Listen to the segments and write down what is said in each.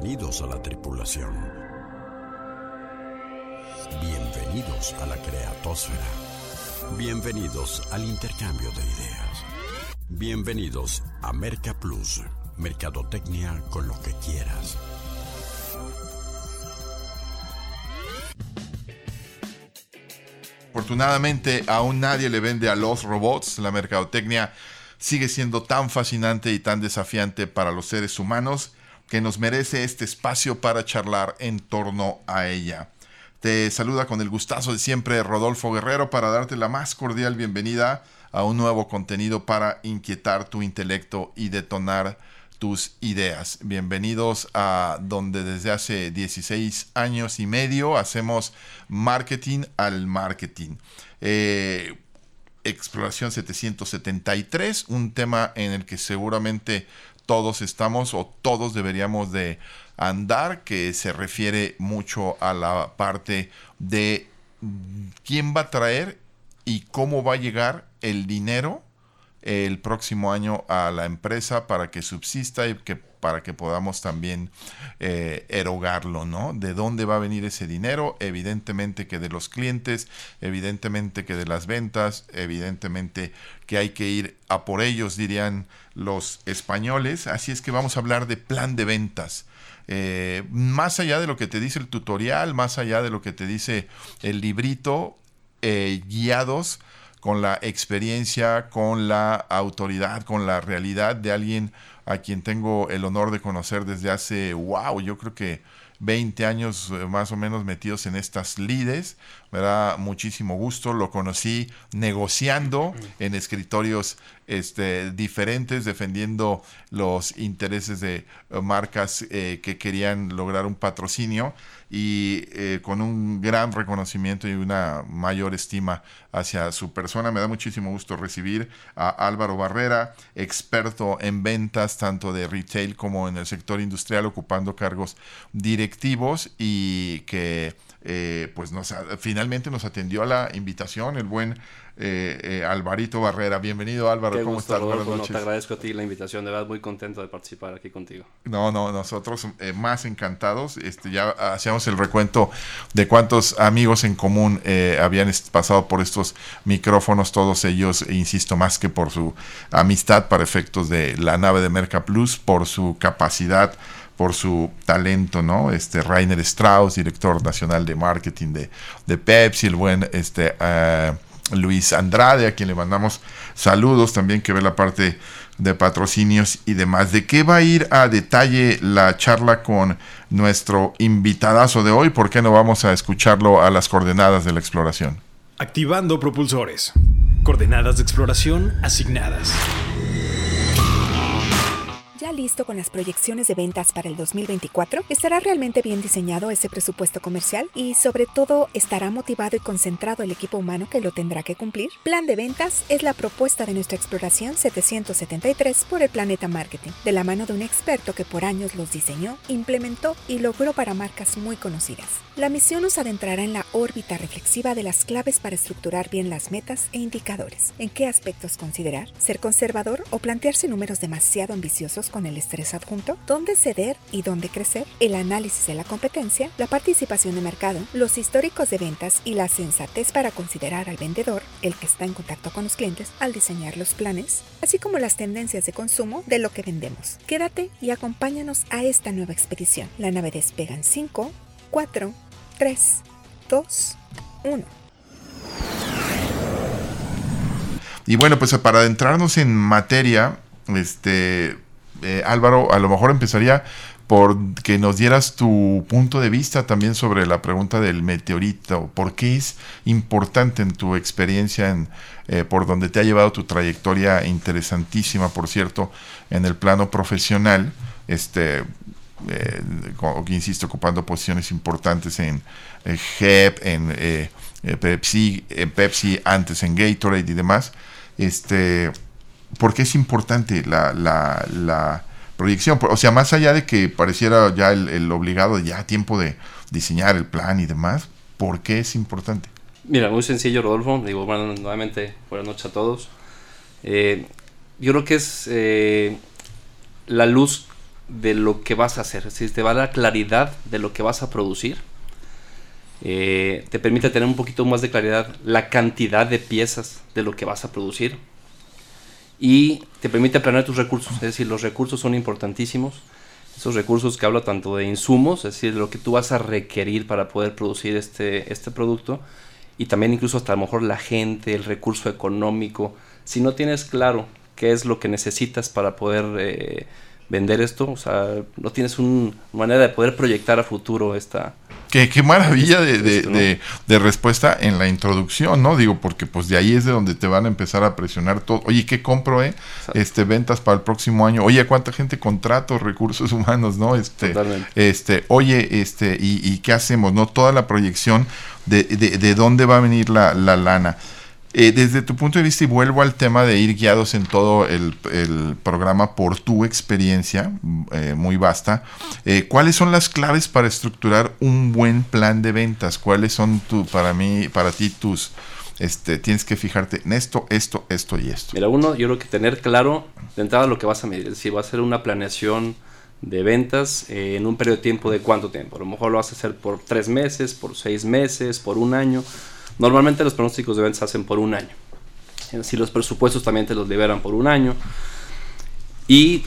Bienvenidos a la tripulación. Bienvenidos a la creatosfera. Bienvenidos al intercambio de ideas. Bienvenidos a Merca Plus, Mercadotecnia con lo que quieras. Afortunadamente, aún nadie le vende a los robots. La mercadotecnia sigue siendo tan fascinante y tan desafiante para los seres humanos que nos merece este espacio para charlar en torno a ella. Te saluda con el gustazo de siempre Rodolfo Guerrero para darte la más cordial bienvenida a un nuevo contenido para inquietar tu intelecto y detonar tus ideas. Bienvenidos a donde desde hace 16 años y medio hacemos marketing al marketing. Eh, Exploración 773, un tema en el que seguramente todos estamos o todos deberíamos de andar, que se refiere mucho a la parte de quién va a traer y cómo va a llegar el dinero el próximo año a la empresa para que subsista y que para que podamos también eh, erogarlo, ¿no? ¿De dónde va a venir ese dinero? Evidentemente que de los clientes, evidentemente que de las ventas, evidentemente que hay que ir a por ellos, dirían los españoles. Así es que vamos a hablar de plan de ventas. Eh, más allá de lo que te dice el tutorial, más allá de lo que te dice el librito, eh, guiados con la experiencia, con la autoridad, con la realidad de alguien a quien tengo el honor de conocer desde hace, wow, yo creo que 20 años eh, más o menos metidos en estas lides. Me da muchísimo gusto. Lo conocí negociando en escritorios este, diferentes, defendiendo los intereses de eh, marcas eh, que querían lograr un patrocinio y con un gran reconocimiento y una mayor estima hacia su persona. Me da muchísimo gusto recibir a Álvaro Barrera, experto en ventas tanto de retail como en el sector industrial, ocupando cargos directivos y que eh, pues nos, finalmente nos atendió a la invitación el buen eh, eh, Alvarito Barrera. Bienvenido Álvaro, ¿cómo estás? Buenas noches. te agradezco a ti la invitación, de verdad muy contento de participar aquí contigo. No, no, nosotros más encantados. Este, ya hacíamos el recuento de cuántos amigos en común habían pasado por estos micrófonos, todos ellos, insisto, más que por su amistad para efectos de la nave de Merca Plus, por su capacidad por su talento, ¿no? Este Rainer Strauss, director nacional de marketing de, de Pepsi, el buen este, uh, Luis Andrade, a quien le mandamos saludos también, que ve la parte de patrocinios y demás. ¿De qué va a ir a detalle la charla con nuestro invitadazo de hoy? ¿Por qué no vamos a escucharlo a las coordenadas de la exploración? Activando propulsores. Coordenadas de exploración asignadas listo con las proyecciones de ventas para el 2024? ¿Estará realmente bien diseñado ese presupuesto comercial? Y sobre todo, ¿estará motivado y concentrado el equipo humano que lo tendrá que cumplir? Plan de ventas es la propuesta de nuestra exploración 773 por el Planeta Marketing, de la mano de un experto que por años los diseñó, implementó y logró para marcas muy conocidas. La misión nos adentrará en la órbita reflexiva de las claves para estructurar bien las metas e indicadores. ¿En qué aspectos considerar? ¿Ser conservador o plantearse números demasiado ambiciosos con el estrés adjunto, dónde ceder y dónde crecer, el análisis de la competencia, la participación de mercado, los históricos de ventas y la sensatez para considerar al vendedor, el que está en contacto con los clientes, al diseñar los planes, así como las tendencias de consumo de lo que vendemos. Quédate y acompáñanos a esta nueva expedición. La nave despega en 5, 4, 3, 2, 1. Y bueno, pues para adentrarnos en materia, este, eh, Álvaro, a lo mejor empezaría por que nos dieras tu punto de vista también sobre la pregunta del meteorito. ¿Por qué es importante en tu experiencia, en, eh, por donde te ha llevado tu trayectoria interesantísima, por cierto, en el plano profesional? Este, eh, insisto, ocupando posiciones importantes en GEP, en Pepsi, Pepsi, antes en Gatorade y demás. Este, porque es importante la, la, proyección. O sea, más allá de que pareciera ya el, obligado, ya tiempo de diseñar el plan y demás, ¿por qué es importante? Mira, muy sencillo, Rodolfo. Digo, nuevamente, buenas noches a todos. Eh, yo creo que es eh, la luz de lo que vas a hacer, es decir, te va a dar claridad de lo que vas a producir. Eh, te permite tener un poquito más de claridad la cantidad de piezas de lo que vas a producir y te permite planear tus recursos, es decir, los recursos son importantísimos. Esos recursos que hablo tanto de insumos, es decir, lo que tú vas a requerir para poder producir este, este producto, y también incluso hasta a lo mejor la gente, el recurso económico. Si no tienes claro qué es lo que necesitas para poder eh, vender esto, o sea, no tienes una manera de poder proyectar a futuro esta, Qué, qué maravilla de, de, de, respuesta en la introducción, ¿no? Digo, porque pues de ahí es de donde te van a empezar a presionar todo. Oye, ¿qué compro, eh? Este, ventas para el próximo año. Oye, ¿cuánta gente contrato? Recursos humanos, ¿no? Este, este, oye, este, y, y, qué hacemos, ¿no? Toda la proyección de, de, de dónde va a venir la, la lana. Eh, desde tu punto de vista, y vuelvo al tema de ir guiados en todo el, programa por tu experiencia eh, muy vasta, eh, ¿cuáles son las claves para estructurar un buen plan de ventas? ¿Cuáles son tu, para mí, para ti tus, este, tienes que fijarte en esto, esto, esto y esto? Mira, uno, yo creo que tener claro de entrada lo que vas a medir, si va a ser una planeación de ventas en un periodo de tiempo de cuánto tiempo. A lo mejor lo vas a hacer por tres meses, por seis meses, por un año Normalmente los pronósticos de ventas se hacen por un año. Si los presupuestos también te los liberan por un año. Y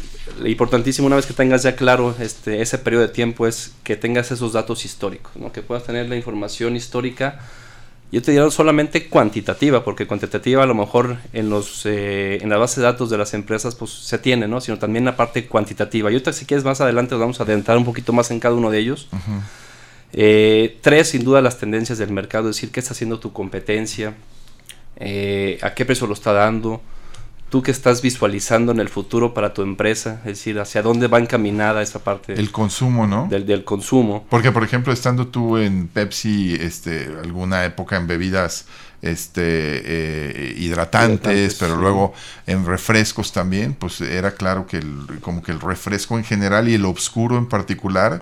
importantísimo, una vez que tengas ya claro este, ese periodo de tiempo, es que tengas esos datos históricos, ¿no? que puedas tener la información histórica. Yo te diría solamente cuantitativa, porque cuantitativa a lo mejor en, los, eh, en la base de datos de las empresas pues se tiene, ¿no? sino también la parte cuantitativa. Y si quieres más adelante vamos a adentrar un poquito más en cada uno de ellos. Eh, tres, sin duda, las tendencias del mercado, es decir, qué está haciendo tu competencia, eh, a qué precio lo está dando, tú que estás visualizando en el futuro para tu empresa, es decir, hacia dónde va encaminada esa parte. El consumo, ¿no? Del, del consumo. Porque, por ejemplo, estando tú en Pepsi, este, alguna época en bebidas este eh, hidratantes, pero luego en refrescos también, pues era claro que el, como que el refresco en general y el oscuro en particular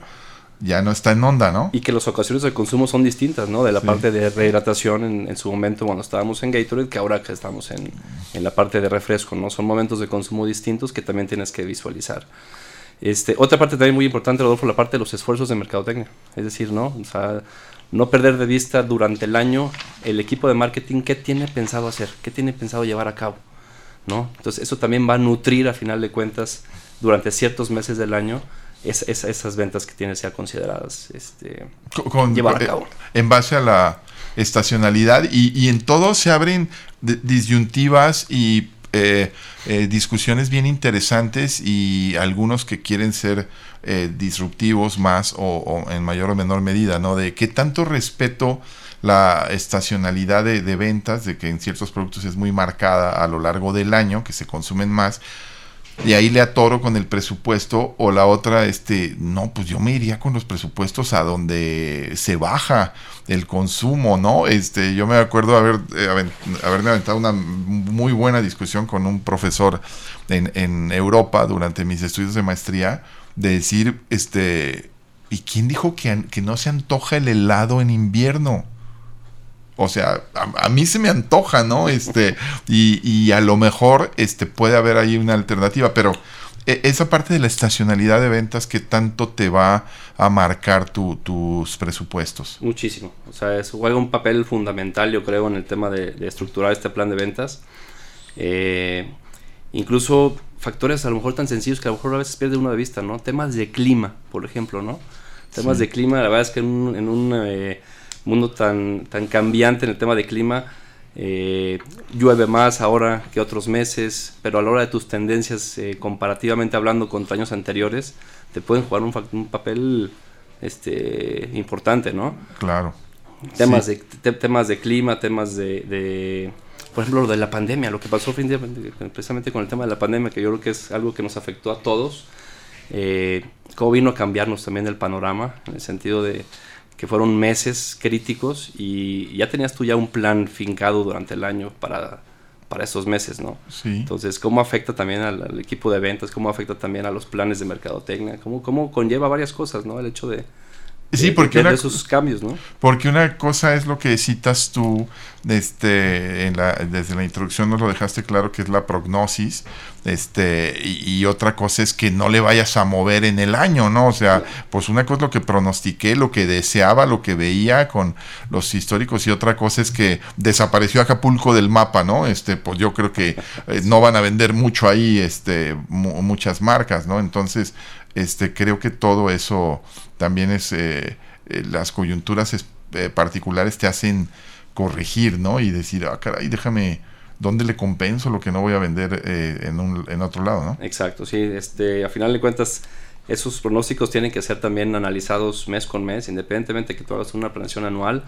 ya no está en onda, ¿no? Y que las ocasiones de consumo son distintas, ¿no? De la parte de rehidratación en, en, su momento cuando estábamos en Gatorade que ahora que estamos en, en, la parte de refresco, ¿no? Son momentos de consumo distintos que también tienes que visualizar. Este, otra parte también muy importante, Rodolfo, la parte de los esfuerzos de mercadotecnia. Es decir, ¿no? O sea, no perder de vista durante el año el equipo de marketing qué tiene pensado hacer, qué tiene pensado llevar a cabo, ¿no? Entonces eso también va a nutrir a final de cuentas durante ciertos meses del año es, es, esas ventas que tienes ya consideradas este, con, llevar a eh, cabo. En base a la estacionalidad y, y en todo se abren disyuntivas y eh, eh, discusiones bien interesantes y algunos que quieren ser eh, disruptivos más o, o, en mayor o menor medida, ¿no? De qué tanto respeto la estacionalidad de, de ventas, de que en ciertos productos es muy marcada a lo largo del año, que se consumen más, y ahí le atoro con el presupuesto o la otra este no pues yo me iría con los presupuestos a donde se baja el consumo no este yo me acuerdo haber eh, haberme aventado una muy buena discusión con un profesor en, en Europa durante mis estudios de maestría de decir este y quién dijo que, que no se antoja el helado en invierno o sea, a, a, mí se me antoja, ¿no? Este, y, y, a lo mejor este, puede haber ahí una alternativa, pero e, esa parte de la estacionalidad de ventas que tanto te va a marcar tu, tus presupuestos. Muchísimo. O sea, eso juega un papel fundamental, yo creo, en el tema de, de estructurar este plan de ventas. Eh, incluso factores a lo mejor tan sencillos que a lo mejor a veces pierde uno de vista, ¿no? Temas de clima, por ejemplo, ¿no? Temas sí. de clima, la verdad es que en un, en un eh, mundo tan, tan cambiante en el tema de clima. Eh, llueve más ahora que otros meses, pero a la hora de tus tendencias, eh, comparativamente hablando con años anteriores, te pueden jugar un, un papel este, importante, ¿no? Claro. Temas, sí. de, te, temas de clima, temas de, de, por ejemplo, lo de la pandemia, lo que pasó precisamente con el tema de la pandemia, que yo creo que es algo que nos afectó a todos. Eh, cómo vino a cambiarnos también el panorama, en el sentido de, que fueron meses críticos y ya tenías tú ya un plan fincado durante el año para, para esos meses, ¿no? Sí. Entonces, ¿cómo afecta también al, al, equipo de ventas? ¿Cómo afecta también a los planes de mercadotecnia? ¿Cómo, cómo conlleva varias cosas, ¿no? El hecho de, Sí, de- porque de- una- de esos cambios, ¿no? Porque una cosa es lo que citas tú este, en la, desde la introducción nos lo dejaste claro que es la prognosis, este, y, y otra cosa es que no le vayas a mover en el año, ¿no? O sea, pues una cosa es lo que pronostiqué, lo que deseaba, lo que veía con los históricos, y otra cosa es que desapareció Acapulco del mapa, ¿no? Este, pues yo creo que eh, no van a vender mucho ahí, este, mu- muchas marcas, ¿no? Entonces, este, creo que todo eso también es eh, eh, las coyunturas es- eh, particulares te hacen corregir, ¿no? Y decir, ah, caray, déjame, ¿dónde le compenso lo que no voy a vender eh, en, otro lado, ¿no? Exacto, sí. Este, a final de cuentas, esos pronósticos tienen que ser también analizados mes con mes, independientemente de que tú hagas una planeación anual.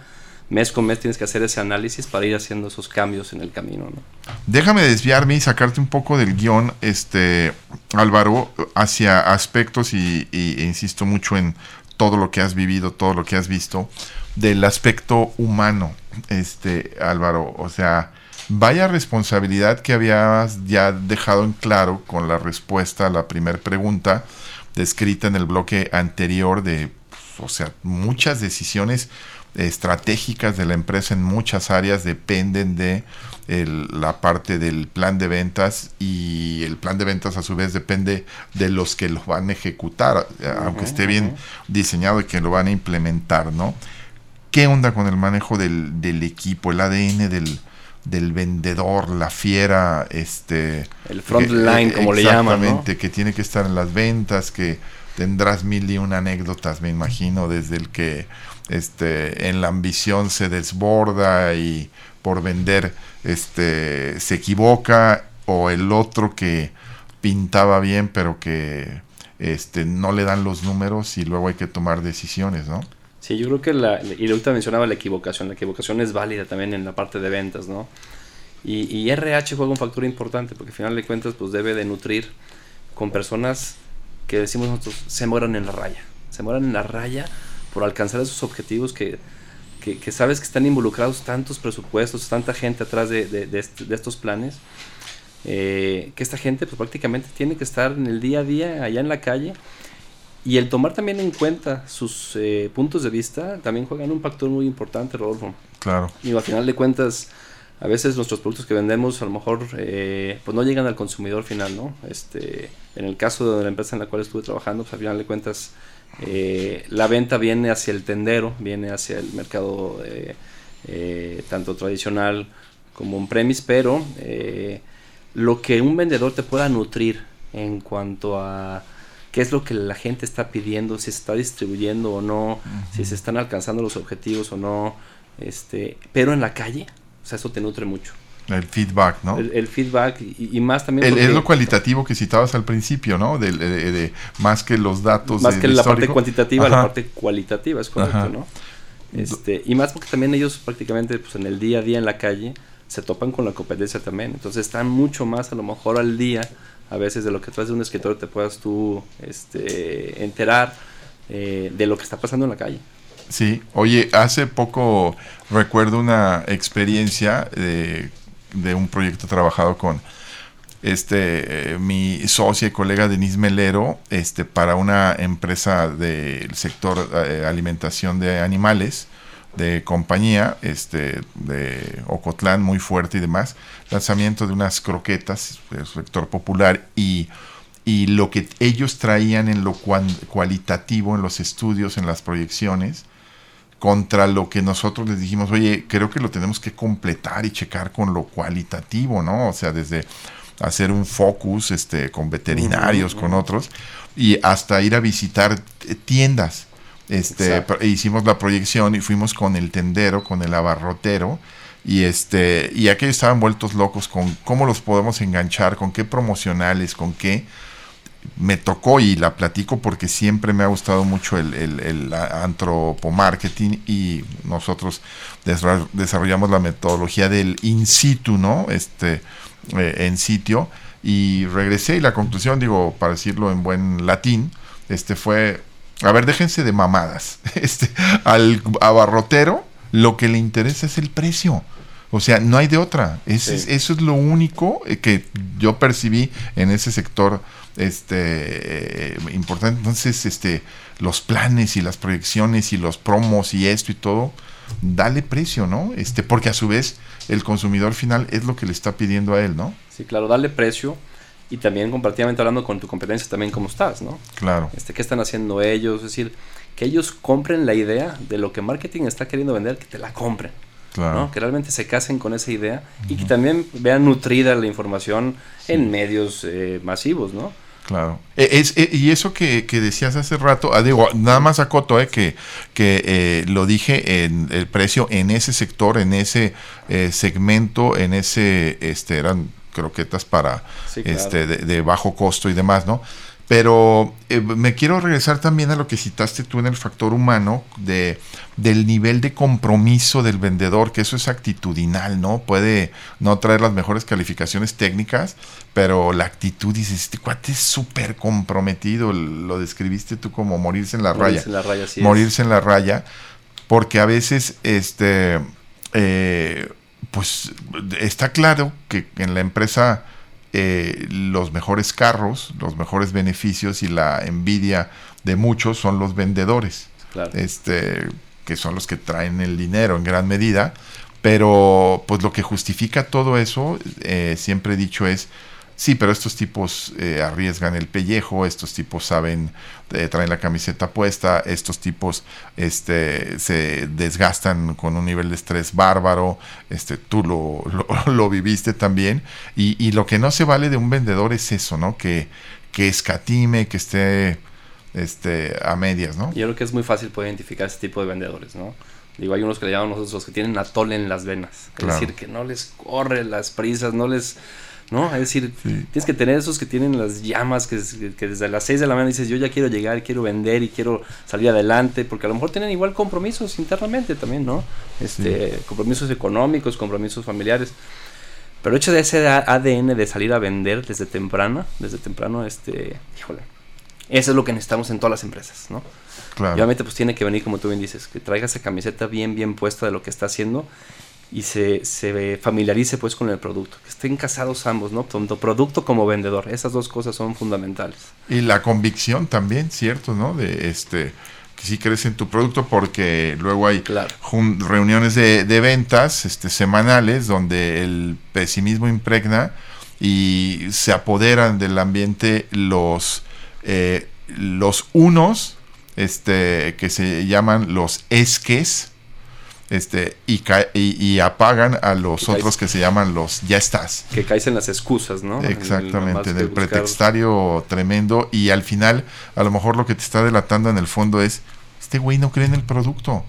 Mes con mes tienes que hacer ese análisis para ir haciendo esos cambios en el camino, ¿no? Déjame desviarme y sacarte un poco del guion, este, Álvaro, hacia aspectos y, e insisto mucho en todo lo que has vivido, todo lo que has visto, del aspecto humano, este, Álvaro. O sea, vaya responsabilidad que habías ya dejado en claro con la respuesta a la primera pregunta descrita en el bloque anterior de, o sea, muchas decisiones estratégicas de la empresa en muchas áreas dependen de el- la parte del plan de ventas y el plan de ventas a su vez depende de los que lo van a ejecutar, eh, aunque esté bien diseñado y que lo van a implementar, ¿no? ¿Qué onda con el manejo del, del equipo, el ADN del, del vendedor, la fiera, este... El front que- line, eh, como le llaman, ¿no? Exactamente, que tiene que estar en las ventas, que tendrás mil y una anécdotas, me imagino, desde el que este, en la ambición se desborda y por vender este, se equivoca, o el otro que pintaba bien, pero que este, no le dan los números y luego hay que tomar decisiones, ¿no? Sí, yo creo que la, y ahorita mencionaba la equivocación, la equivocación es válida también en la parte de ventas, ¿no? Y, y RH juega un factor importante porque al final de cuentas pues debe de nutrir con personas que decimos nosotros se mueran en la raya, se mueran en la raya por alcanzar esos objetivos que, que, que sabes que están involucrados tantos presupuestos, tanta gente atrás de, de, de de estos planes, eh, que esta gente pues prácticamente tiene que estar en el día a día allá en la calle y el tomar también en cuenta sus eh, puntos de vista también juegan un factor muy importante, Rodolfo. Claro. Y al final de cuentas, a veces nuestros productos que vendemos a lo mejor eh, pues no llegan al consumidor final, ¿no? Este, en el caso de la empresa en la cual estuve trabajando, pues al final de cuentas eh, la venta viene hacia el tendero, viene hacia el mercado eh, eh, tanto tradicional como un premise, pero eh, lo que un vendedor te pueda nutrir en cuanto a qué es lo que la gente está pidiendo, si se está distribuyendo o no, si se están alcanzando los objetivos o no, este, pero en la calle, o sea, eso te nutre mucho. El feedback, ¿no? El, el feedback y, y más también El- es lo cualitativo que citabas al principio, ¿no? De, de- de- más que los datos. más que la parte cuantitativa, la parte cualitativa es correcto, Ajá. ¿no? Este, y más porque también ellos prácticamente pues, en el día a día en la calle se topan con la competencia también, entonces están mucho más a lo mejor al día a veces de lo que atrás de un escritorio te puedas tú este, enterar eh, de lo que está pasando en la calle. Sí, oye, hace poco recuerdo una experiencia de, de un proyecto trabajado con este eh, mi socia y colega Denise Melero este para una empresa del sector eh, alimentación de animales de compañía este de Ocotlán muy fuerte y demás. Lanzamiento de unas croquetas sector popular y y lo que ellos traían en lo cualitativo en los estudios en las proyecciones contra lo que nosotros les dijimos, oye, creo que lo tenemos que completar y checar con lo cualitativo, ¿no? O sea, desde hacer un focus este, con veterinarios, con otros, y hasta ir a visitar tiendas. Este, hicimos la proyección y fuimos con el tendero, con el abarrotero, y este, y aquellos estaban vueltos locos con cómo los podemos enganchar, con qué promocionales, con qué me tocó y la platico porque siempre me ha gustado mucho el, el, el antropomarketing y nosotros desarrollamos la metodología del in situ, ¿no? Este, eh, en sitio y regresé y la conclusión, digo, para decirlo en buen latín, este fue, a ver, déjense de mamadas, este, al abarrotero lo que le interesa es el precio. O sea, no hay de otra. eso es lo único eh, que yo percibí en ese sector este importante. Entonces, este, los planes y las proyecciones y los promos y esto y todo, dale precio, ¿no? Este, porque a su vez el consumidor final es lo que le está pidiendo a él, ¿no? Sí, claro, dale precio y también comparativamente hablando con tu competencia también cómo estás, ¿no? Claro. Este, ¿Qué están haciendo ellos? Es decir, que ellos compren la idea de lo que marketing está queriendo vender, que te la compren. Claro. Que realmente se casen con esa idea y que también vean nutrida la información en medios eh, masivos, ¿no? Claro. E, es, e, y eso que, decías hace rato, ah, digo, nada más acoto, eh, que, que eh, lo dije en el precio en ese sector, en ese eh, segmento, en ese, este, eran croquetas para, este, de, bajo costo y demás, ¿no? Pero eh, me quiero regresar también a lo que citaste tú en el factor humano, de, del nivel de compromiso del vendedor, que eso es actitudinal, ¿no? Puede no traer las mejores calificaciones técnicas, pero la actitud, dices, este cuate es súper comprometido, lo describiste tú como morirse en la morirse raya. En la raya sí morirse en la raya, porque a veces, este, eh, pues está claro que en la empresa eh, los mejores carros, los mejores beneficios y la envidia de muchos son los vendedores, este, que son los que traen el dinero en gran medida. Pero pues lo que justifica todo eso, eh, siempre he dicho, es Sí, pero estos tipos eh, arriesgan el pellejo, estos tipos saben, eh, traen la camiseta puesta, estos tipos este, se desgastan con un nivel de estrés bárbaro, este, tú lo, lo, viviste también, y, y, lo que no se vale de un vendedor es eso, ¿no? Que, que escatime, que esté este, a medias, ¿no? Yo creo que es muy fácil poder identificar ese tipo de vendedores, ¿no? Digo, hay unos que le llamamos nosotros los que tienen atole en las venas, es decir, que no les corre las prisas, no les ¿no? Es decir, tienes que tener esos que tienen las llamas, que, desde las 6 de la mañana dices, yo ya quiero llegar, quiero vender y quiero salir adelante, porque a lo mejor tienen igual compromisos internamente también, ¿no? Este, Compromisos económicos, compromisos familiares. Pero el hecho de ese ADN de salir a vender desde temprano, desde temprano, este, híjole, eso es lo que necesitamos en todas las empresas, ¿no? Claro. obviamente pues tiene que venir, como tú bien dices, que traiga esa camiseta bien, bien puesta de lo que está haciendo y se, se familiarice pues con el producto, que estén casados ambos, ¿no? Tanto producto como vendedor, esas dos cosas son fundamentales. Y la convicción también, ¿cierto? ¿No? De este que sí crees en tu producto porque luego hay reuniones de, de, ventas este, semanales donde el pesimismo impregna y se apoderan del ambiente los, eh, los unos este, que se llaman los esques, este, y, y, apagan a los otros que se llaman los ya estás. Que caes en las excusas, ¿no? Exactamente, en el, pretextario tremendo y al final a lo mejor lo que te está delatando en el fondo es, este güey no cree en el producto.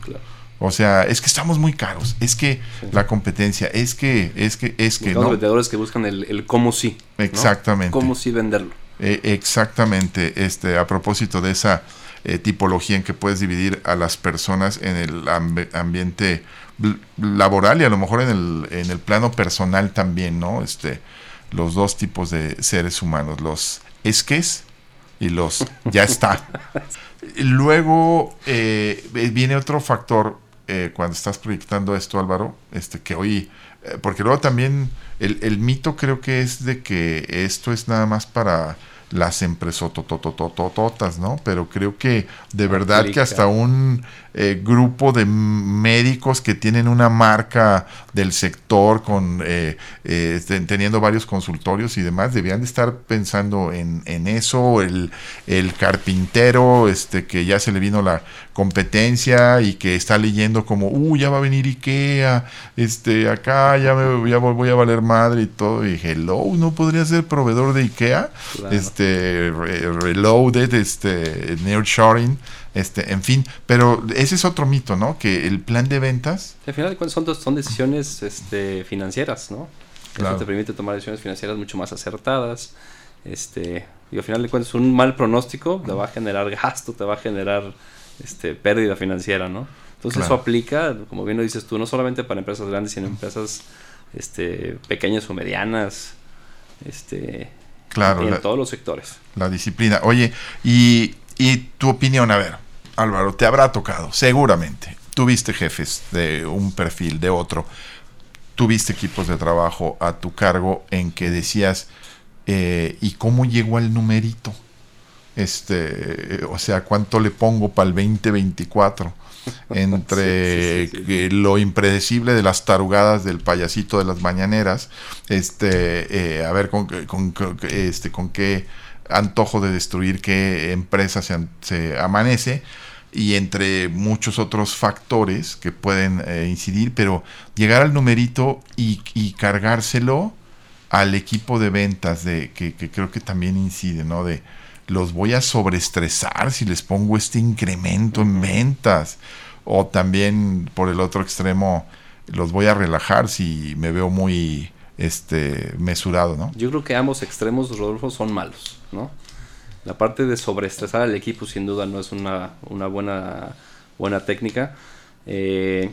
O sea, es que estamos muy caros, es que la competencia, es que, es que, es que... Los vendedores que buscan el, el cómo sí. Exactamente. Cómo sí venderlo. E, exactamente, este, a propósito de esa eh, tipología en que puedes dividir a las personas en el ambiente laboral y a lo mejor en el, en el plano personal también, ¿no? Este, los dos tipos de seres humanos, los esques y los ya está. Luego eh, viene otro factor eh, cuando estás proyectando esto, Álvaro, este, que hoy, porque luego también el, el mito creo que es de que esto es nada más para las empresototototototas, ¿no? Pero creo que de verdad que hasta un eh, grupo de médicos que tienen una marca del sector con eh, eh, teniendo varios consultorios y demás debían de estar pensando en, en eso el, el, carpintero este que ya se le vino la competencia y que está leyendo como uh ya va a venir Ikea este acá ya me ya voy a valer madre y todo y hello no podría ser proveedor de Ikea este reloaded este nearshoring este, en fin, pero ese es otro mito, ¿no? Que el plan de ventas... Al final de cuentas son, son decisiones este, financieras, ¿no? Eso te permite tomar decisiones financieras mucho más acertadas. Este, y al final de cuentas un mal pronóstico te va a generar gasto, te va a generar este, pérdida financiera, ¿no? Entonces eso aplica, como bien lo dices tú, no solamente para empresas grandes, sino empresas este, pequeñas o medianas, este, claro, en todos los sectores. La disciplina. Oye, y y tu opinión, a ver, Álvaro, te habrá tocado, seguramente. Tuviste jefes de un perfil, de otro. tuviste equipos de trabajo a tu cargo en que decías, eh, ¿y cómo llegó al numerito? Este, o sea, ¿cuánto le pongo para el 2024? Entre Sí, sí, sí, lo impredecible de las tarugadas del payasito de las mañaneras, este, eh, a ver con, qué- con, con- este, con qué antojo de destruir qué empresa se, an- se amanece y entre muchos otros factores que pueden eh, incidir, pero llegar al numerito y, y cargárselo al equipo de ventas, de que, que creo que también incide, ¿no? De los voy a sobreestresar si les pongo este incremento en ventas. O también por el otro extremo, los voy a relajar si me veo muy este mesurado, ¿no? Yo creo que ambos extremos, Rodolfo, son malos, ¿no? La parte de sobreestresar al equipo sin duda no es una, una buena, buena técnica. Eh,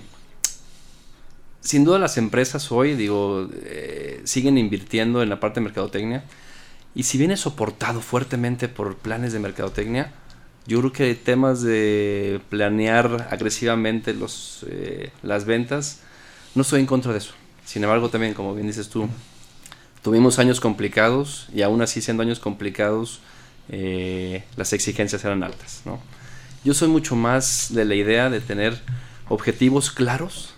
sin duda las empresas hoy, digo, eh, siguen invirtiendo en la parte de mercadotecnia. Y si viene soportado fuertemente por planes de mercadotecnia, yo creo que temas de planear agresivamente los, eh, las ventas, no estoy en contra de eso. Sin embargo, también, como bien dices tú, tuvimos años complicados y aún así siendo años complicados, eh, las exigencias eran altas. ¿no? Yo soy mucho más de la idea de tener objetivos claros,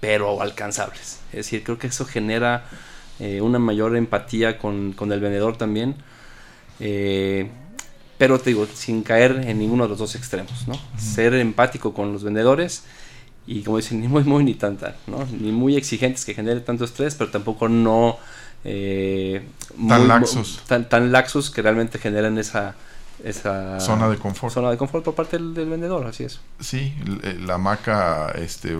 pero alcanzables. Es decir, creo que eso genera eh, una mayor empatía con, con el vendedor también. Eh, pero te digo, sin caer en ninguno de los dos extremos, ¿no? Ser empático con los vendedores y como dicen, ni muy, muy, ni tanta, ¿no? Ni muy exigentes que genere tanto estrés, pero tampoco no... eh, Tan muy- laxos. Tan, tan laxos que realmente generan esa... esa Zona de confort. Zona de confort por parte del, del vendedor, así es. Sí, l- la maca este,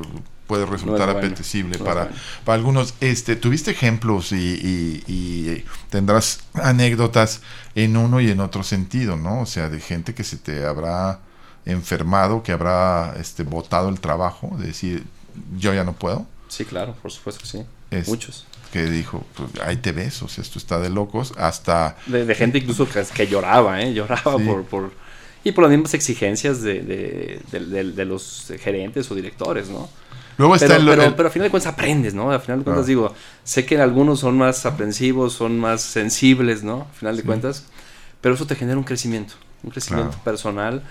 puede resultar bueno, apetecible no para, bueno. para algunos. Este, ¿Tuviste ejemplos y, y- y tendrás anécdotas en uno y en otro sentido, ¿no? O sea, de gente que se te habrá enfermado, que habrá este, botado el trabajo, de decir, yo ya no puedo. Sí, claro, por supuesto que sí. Es- Muchos. Que dijo, pues ahí te ves, o sea, esto está de locos, hasta... De, de gente incluso que, que lloraba, ¿eh? Lloraba Sí. por, por... Y por las mismas exigencias de- de los gerentes o directores, ¿no? Luego está Pero, el, pero, el- pero a final de cuentas aprendes, ¿no? A final de cuentas Ah. digo, sé que algunos son más aprensivos, son más sensibles, ¿no? A final de Sí. cuentas, pero eso te genera un crecimiento, un crecimiento Claro. personal,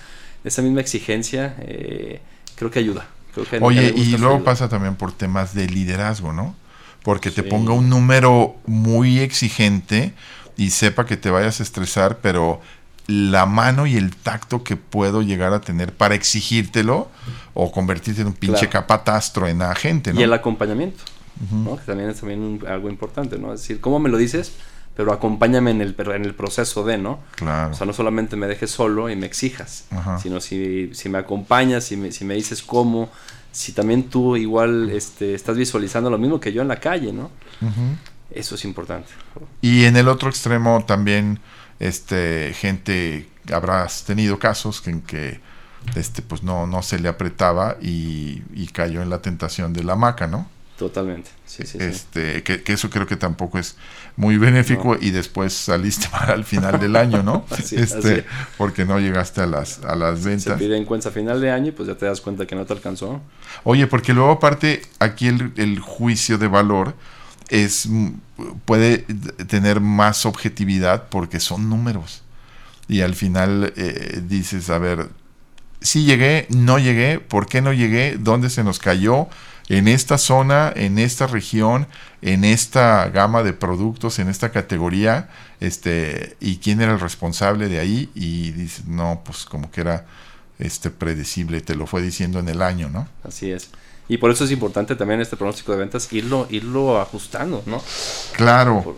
esa misma exigencia, eh, creo que ayuda. Creo que Oye, y luego ayuda. pasa también por temas de liderazgo, ¿no? Porque te Sí. ponga un número muy exigente y sepa que te vayas a estresar, pero la mano y el tacto que puedo llegar a tener para exigírtelo o convertirte en un pinche Claro. capatastro en agente, ¿no? Y el acompañamiento. Que también es también un- algo importante, ¿no? Es decir, ¿cómo me lo dices? Pero acompáñame en el, en el proceso de, ¿no? Claro. O sea, no solamente me dejes solo y me exijas, Ajá. sino si, si me acompañas, si me, si me dices cómo, si también tú igual este, estás visualizando lo mismo que yo en la calle, ¿no? Eso es importante. Y en el otro extremo también, este, gente, habrás tenido casos que en que este, pues no, no se le apretaba y, y cayó en la tentación de la maca, ¿no? Totalmente. Sí, sí, sí. este que, que eso creo que tampoco es muy benéfico y después saliste mal al final del año, ¿no? Así- este, así es. porque no llegaste a las, a las Se ventas. pide en cuenta a final de año y pues ya te das cuenta que no te alcanzó. Oye, porque luego aparte aquí el, el juicio de valor es mm, puede tener más objetividad porque son números. Y al final eh, dices, a ver, si llegué, no llegué, ¿por qué no llegué? ¿Dónde se nos cayó? En esta zona, en esta región, en esta gama de productos, en esta categoría, este, y quién era el responsable de ahí, y dices, no, pues como que era este predecible, te lo fue diciendo en el año, ¿no? Así es. Y por eso es importante también este pronóstico de ventas irlo, irlo ajustando, ¿no? Claro, Por-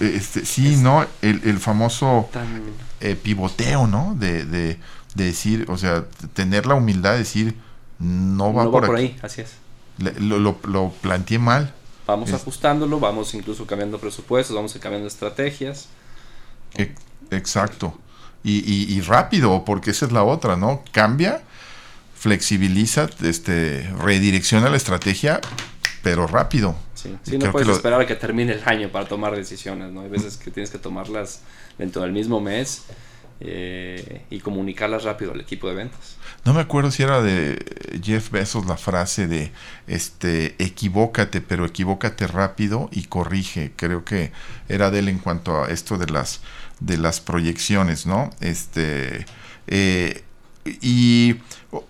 este, sí, ¿no? El, el famoso tan- eh, pivoteo, ¿no? De, de, de decir, o sea, tener la humildad de decir, no va, no por, va por ahí, así es. Le- Lo, lo, lo planteé mal. Vamos Es- ajustándolo, vamos incluso cambiando presupuestos, vamos cambiando estrategias. E- Exacto. Y, y, y rápido, porque esa es la otra, ¿no? Cambia, flexibiliza, este, redirecciona la estrategia, pero rápido. Sí, Sí, no puedes que lo- esperar a que termine el año para tomar decisiones, ¿no? Hay veces que tienes que tomarlas dentro del mismo mes eh, y comunicarlas rápido al equipo de ventas. No me acuerdo si era de Jeff Bezos la frase de este equivócate, pero equivócate rápido y corrige. Creo que era de él en cuanto a esto de las de las proyecciones, ¿no? Este eh, y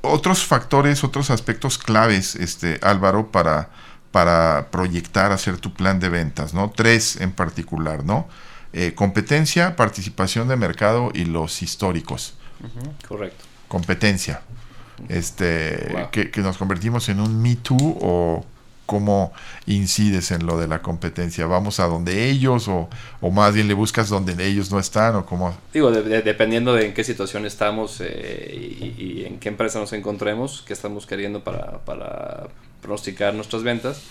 otros factores, otros aspectos claves, este Álvaro, para para proyectar, hacer tu plan de ventas, ¿no? Tres en particular, ¿no? Eh, competencia, participación de mercado y los históricos. correcto. Competencia. Este, que, nos convertimos en un Me Too o cómo incides en lo de la competencia. ¿Vamos a donde ellos o, más bien le buscas donde ellos no están o cómo? Digo, dependiendo de en qué situación estamos eh, y, en qué empresa nos encontremos, qué estamos queriendo para, para pronosticar nuestras ventas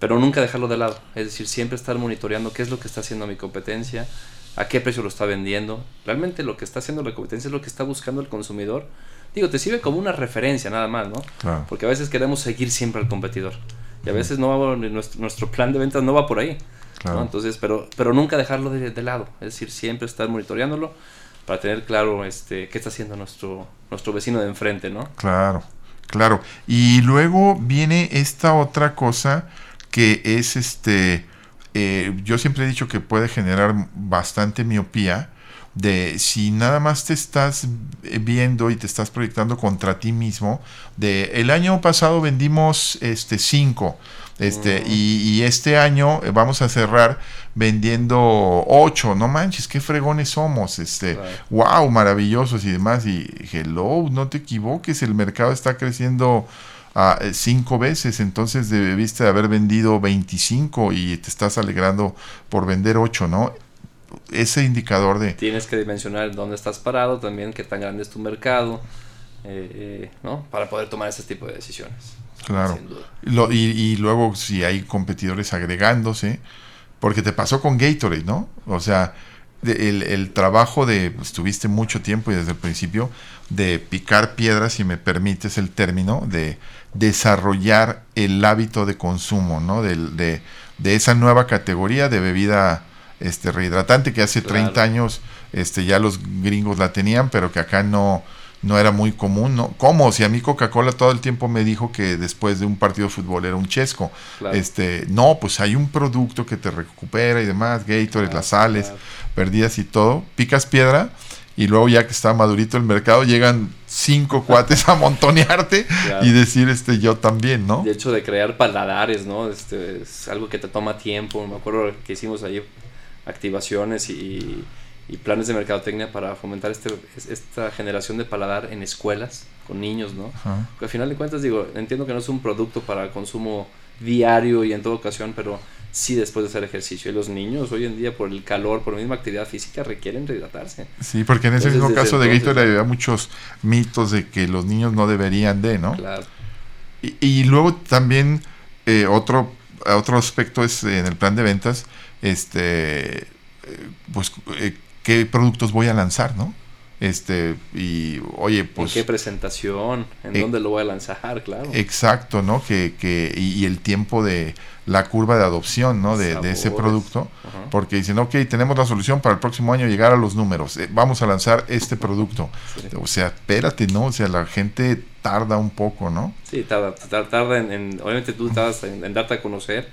pero nunca dejarlo de lado. Es decir, siempre estar monitoreando qué es lo que está haciendo mi competencia, a qué precio lo está vendiendo. Realmente lo que está haciendo la competencia es lo que está buscando el consumidor. Digo, te sirve como una referencia nada más, ¿no? Porque a veces queremos seguir siempre al competidor. Y a veces no va, nuestro, nuestro plan de ventas no va por ahí. Entonces, pero, pero nunca dejarlo de, de, lado. Es decir, siempre estar monitoreándolo para tener claro este, qué está haciendo nuestro, nuestro vecino de enfrente, ¿no? Claro, claro. Y luego viene esta otra cosa que es este, eh, yo siempre he dicho que puede generar bastante miopía, de si nada más te estás viendo y te estás proyectando contra ti mismo, de el año pasado vendimos este 5, este, mm. y, este año vamos a cerrar vendiendo 8, no manches, qué fregones somos, este, wow, maravillosos y demás, y hello, no te equivoques, el mercado está creciendo a eh, cinco veces, entonces debiste haber vendido 25 y te estás alegrando por vender 8, ¿no? Ese indicador de... Tienes que dimensionar dónde estás parado, también qué tan grande es tu mercado, eh, eh, ¿no? Para poder tomar ese tipo de decisiones. Claro. y, y, luego si hay competidores agregándose, porque te pasó con Gatorade, ¿no? O sea, el, el, trabajo de, pues, tuviste mucho tiempo y desde el principio, de picar piedras, si me permites el término, de desarrollar el hábito de consumo, ¿no? De, de, de esa nueva categoría de bebida este, rehidratante que hace 30 años este, ya los gringos la tenían, pero que acá no, no era muy común, ¿no? ¿Cómo? Si a mí Coca-Cola todo el tiempo me dijo que después de un partido de fútbol era un chesco. Este, no, pues hay un producto que te recupera y demás, Gatorade, las sales perdidas y todo. Picas piedra y luego ya que está madurito el mercado llegan cinco cuates a montonearte y decir este yo también, ¿no? De hecho de crear paladares, ¿no? Este es algo que te toma tiempo. Me acuerdo que hicimos ahí activaciones y, planes de mercadotecnia para fomentar este, esta generación de paladar en escuelas con niños, ¿no? al final de cuentas digo, entiendo que no es un producto para consumo diario y en toda ocasión, pero sí después de hacer ejercicio. Y los niños hoy en día por el calor, por la misma actividad física, requieren rehidratarse. Sí, porque en ese mismo caso de Gatorade había muchos mitos de que los niños no deberían de, ¿no? Claro. Y, luego también eh, otro, otro aspecto es en el plan de ventas, este, eh, pues, eh, ¿qué productos voy a lanzar, no? Este, y oye, pues. ¿En qué presentación? ¿En dónde lo voy a lanzar? Claro. Exacto, ¿no? Que, que, y, el tiempo de la curva de adopción, ¿no? De, ese producto. Porque dicen, ok, tenemos la solución para el próximo año llegar a los números. Eh, vamos a lanzar este producto. O sea, espérate, ¿no? O sea, la gente tarda un poco, ¿no? Sí, tarda, tarda, en, obviamente tú tardas en, darte a conocer.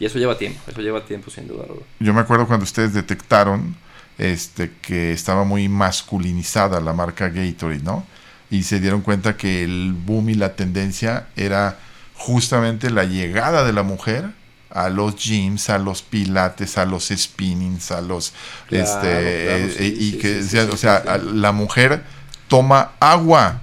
Y eso lleva tiempo, eso lleva tiempo sin duda. Yo me acuerdo cuando ustedes detectaron este, que estaba muy masculinizada la marca Gatorade, ¿no? Y se dieron cuenta que el boom y la tendencia era justamente la llegada de la mujer a los gyms, a los pilates, a los spinnings, a los este y que o sea, la mujer toma agua.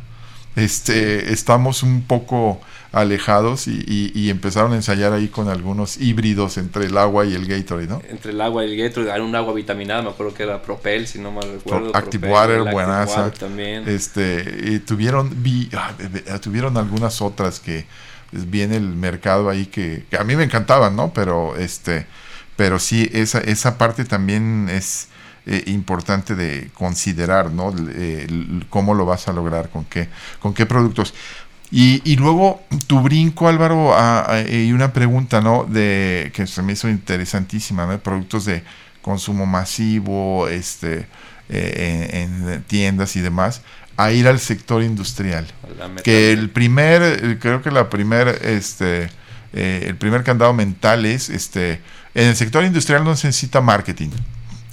Este, estamos un poco alejados y, empezaron a ensayar ahí con algunos híbridos entre el agua y el Gatorade, ¿no? Entre el agua y el Gatorade, hay un agua vitaminada, me acuerdo que era Propel, si no mal recuerdo. Active Water, buenaza. también. Este, y tuvieron, ah, tuvieron algunas otras que viene el mercado ahí que, a mí me encantaban, ¿no? Pero este, pero sí, esa, esa parte también es eh, importante de considerar, ¿no? cómo lo vas a lograr, con qué, con qué productos. Y, luego tu brinco, Álvaro, y una pregunta, ¿no? De que se me hizo interesantísima, ¿no? Productos de consumo masivo, este, eh, en, tiendas y demás, a ir al sector industrial. Que el primer, eh, creo que la primer, este, eh, el primer candado mental es, este, en el sector industrial no se necesita marketing.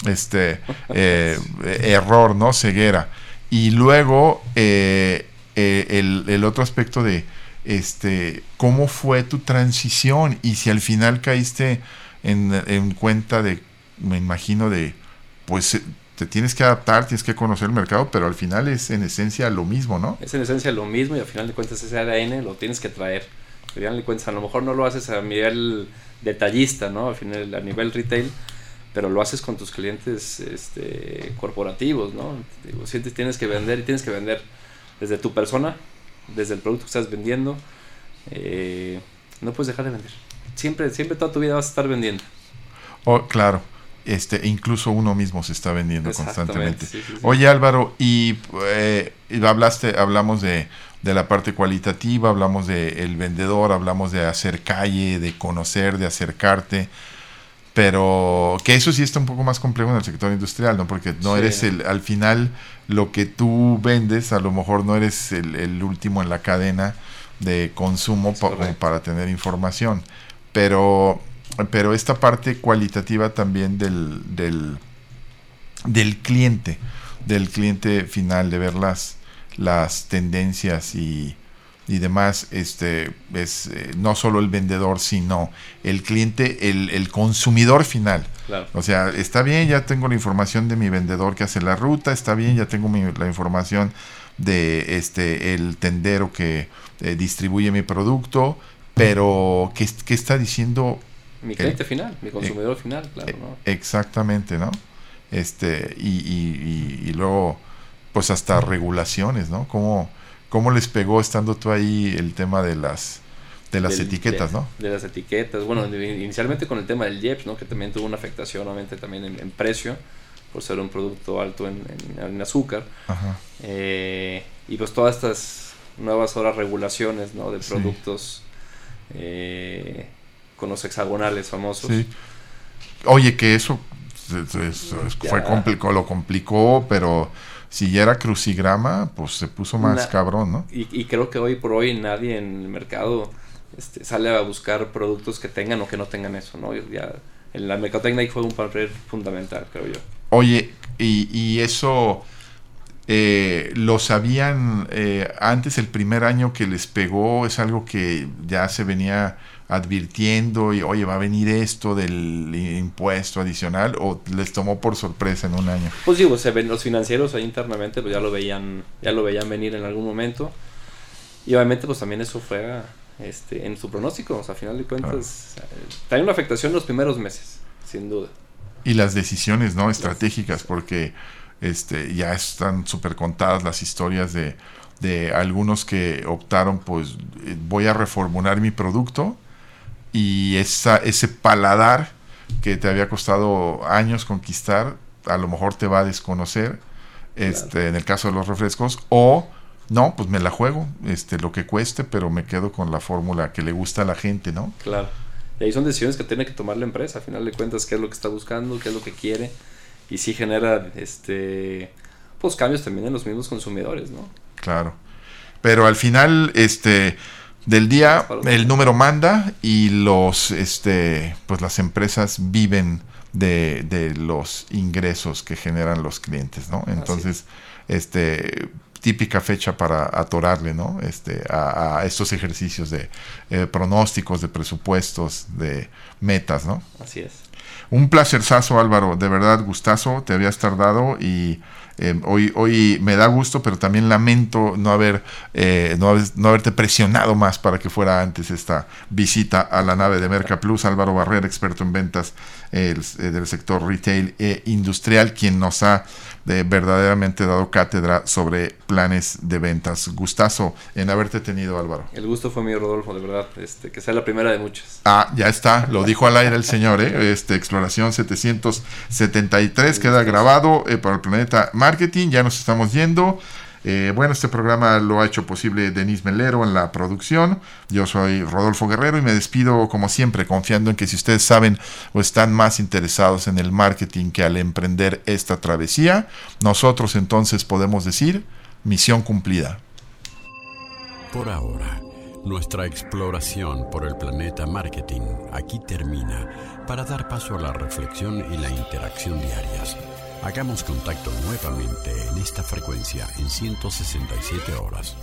Este, eh, error, ¿no? Ceguera. Y luego, eh, eh, el, otro aspecto de, este, cómo fue tu transición y si al final caíste en, en cuenta de, me imagino, de, pues eh, te tienes que adaptar, tienes que conocer el mercado, pero al final es en esencia lo mismo, ¿no? Es en esencia lo mismo y al final de cuentas ese ADN lo tienes que traer. Al final de cuentas a lo mejor no lo haces a nivel detallista, ¿no? Al final a nivel retail, pero lo haces con tus clientes este, corporativos, ¿no? Digo, sientes, tienes que vender y tienes que vender desde tu persona, desde el producto que estás vendiendo. eh, no puedes dejar de vender. Siempre, siempre toda tu vida vas a estar vendiendo. Oh, claro. Este, incluso uno mismo se está vendiendo constantemente. sí, sí, sí. Oye Álvaro, y eh, y hablaste, hablamos de, de la parte cualitativa, hablamos de el vendedor, hablamos de hacer calle, de conocer, de acercarte, pero que eso sí está un poco más complejo en el sector industrial, ¿no? Porque no Sí. eres el, al final lo que tú vendes, a lo mejor no eres el, el último en la cadena de consumo pa- para tener información, pero pero esta parte cualitativa también del, del, del cliente, del cliente final, de ver las, las tendencias y, y demás, este es eh, no solo el vendedor, sino el cliente, el, el consumidor final. Claro. O sea, está bien, ya tengo la información de mi vendedor que hace la ruta, está bien, ya tengo mi- la información de este el tendero que eh, distribuye mi producto, pero ¿qué, qué está diciendo Mi cliente final, mi consumidor final, claro, eh, ¿no? Exactamente, ¿no? Este, y, y- y- y luego, pues hasta regulaciones, ¿no? ¿Cómo, ¿Cómo les pegó estando tú ahí el tema de las de las Del- etiquetas, de, ¿no? De las etiquetas. Bueno, inicialmente con el tema del IEPS, ¿no? Que también tuvo una afectación, obviamente, también en, en precio, por ser un producto alto en, en- en azúcar. Ajá. Eh, y pues todas estas nuevas ahora regulaciones, ¿no? De Sí. productos eh, con los hexagonales famosos. Sí. Oye, que eso, fue complicó, lo complicó, pero si ya era crucigrama, pues se puso más Na- cabrón, ¿no? Y, y creo que hoy por hoy nadie en el mercado este, sale a buscar productos que tengan o que no tengan eso, ¿no? Ya, en la mercadotecnia ahí fue un papel fundamental, creo yo. Oye, y, y eso eh, lo sabían eh, antes, el primer año que les pegó, es algo que ya se venía advirtiendo y oye, va a venir esto del impuesto adicional o les tomó por sorpresa en un año. Pues digo, se ven los financieros ahí internamente, pues ya lo veían, ya lo veían venir en algún momento. Y obviamente, pues también eso fue este, en su pronóstico. O sea, a final de cuentas, eh, trae una afectación los primeros meses, sin duda. Y las decisiones no estratégicas, porque este ya están súper contadas las historias de, de algunos que optaron, pues voy a reformular mi producto y esa, ese paladar que te había costado años conquistar, a lo mejor te va a desconocer, este, en el caso de los refrescos, o no, pues me la juego, este, lo que cueste, pero me quedo con la fórmula que le gusta a la gente, ¿no? Claro. Y ahí son decisiones que tiene que tomar la empresa. A final de cuentas, qué es lo que está buscando, qué es lo que quiere. Y sí genera este pues cambios también en los mismos consumidores, ¿no? Claro. Pero al final, este, del día, el número manda y los, este, pues las empresas viven de, de los ingresos que generan los clientes, ¿no? Entonces, este, típica fecha para atorarle, ¿no? Este, a, a estos ejercicios de eh, pronósticos, de presupuestos, de metas, ¿no? Así es. Un placerzazo, Álvaro. De verdad, gustazo. Te habías tardado y eh, hoy, hoy me da gusto, pero también lamento no haber eh, no, no haberte presionado más para que fuera antes esta visita a la nave de Merca Plus. Álvaro Barrera, experto en ventas el- eh, del sector retail e industrial, quien nos ha eh, verdaderamente dado cátedra sobre planes de ventas. Gustazo en haberte tenido, Álvaro. El gusto fue mío, Rodolfo, de verdad. Este, que sea la primera de muchas. Ah, ya está, lo dijo al aire el señor, ¿eh? Este, Exploración 773 queda grabado eh, para el Planeta Marketing, ya nos estamos yendo. Eh, bueno, este programa lo ha hecho posible Denise Melero en la producción. Yo soy Rodolfo Guerrero y me despido como siempre confiando en que si ustedes saben o están más interesados en el marketing que al emprender esta travesía, nosotros entonces podemos decir misión cumplida. Por ahora, nuestra exploración por el planeta marketing aquí termina para dar paso a la reflexión y la interacción diarias. Hagamos contacto nuevamente en esta frecuencia en 167 horas.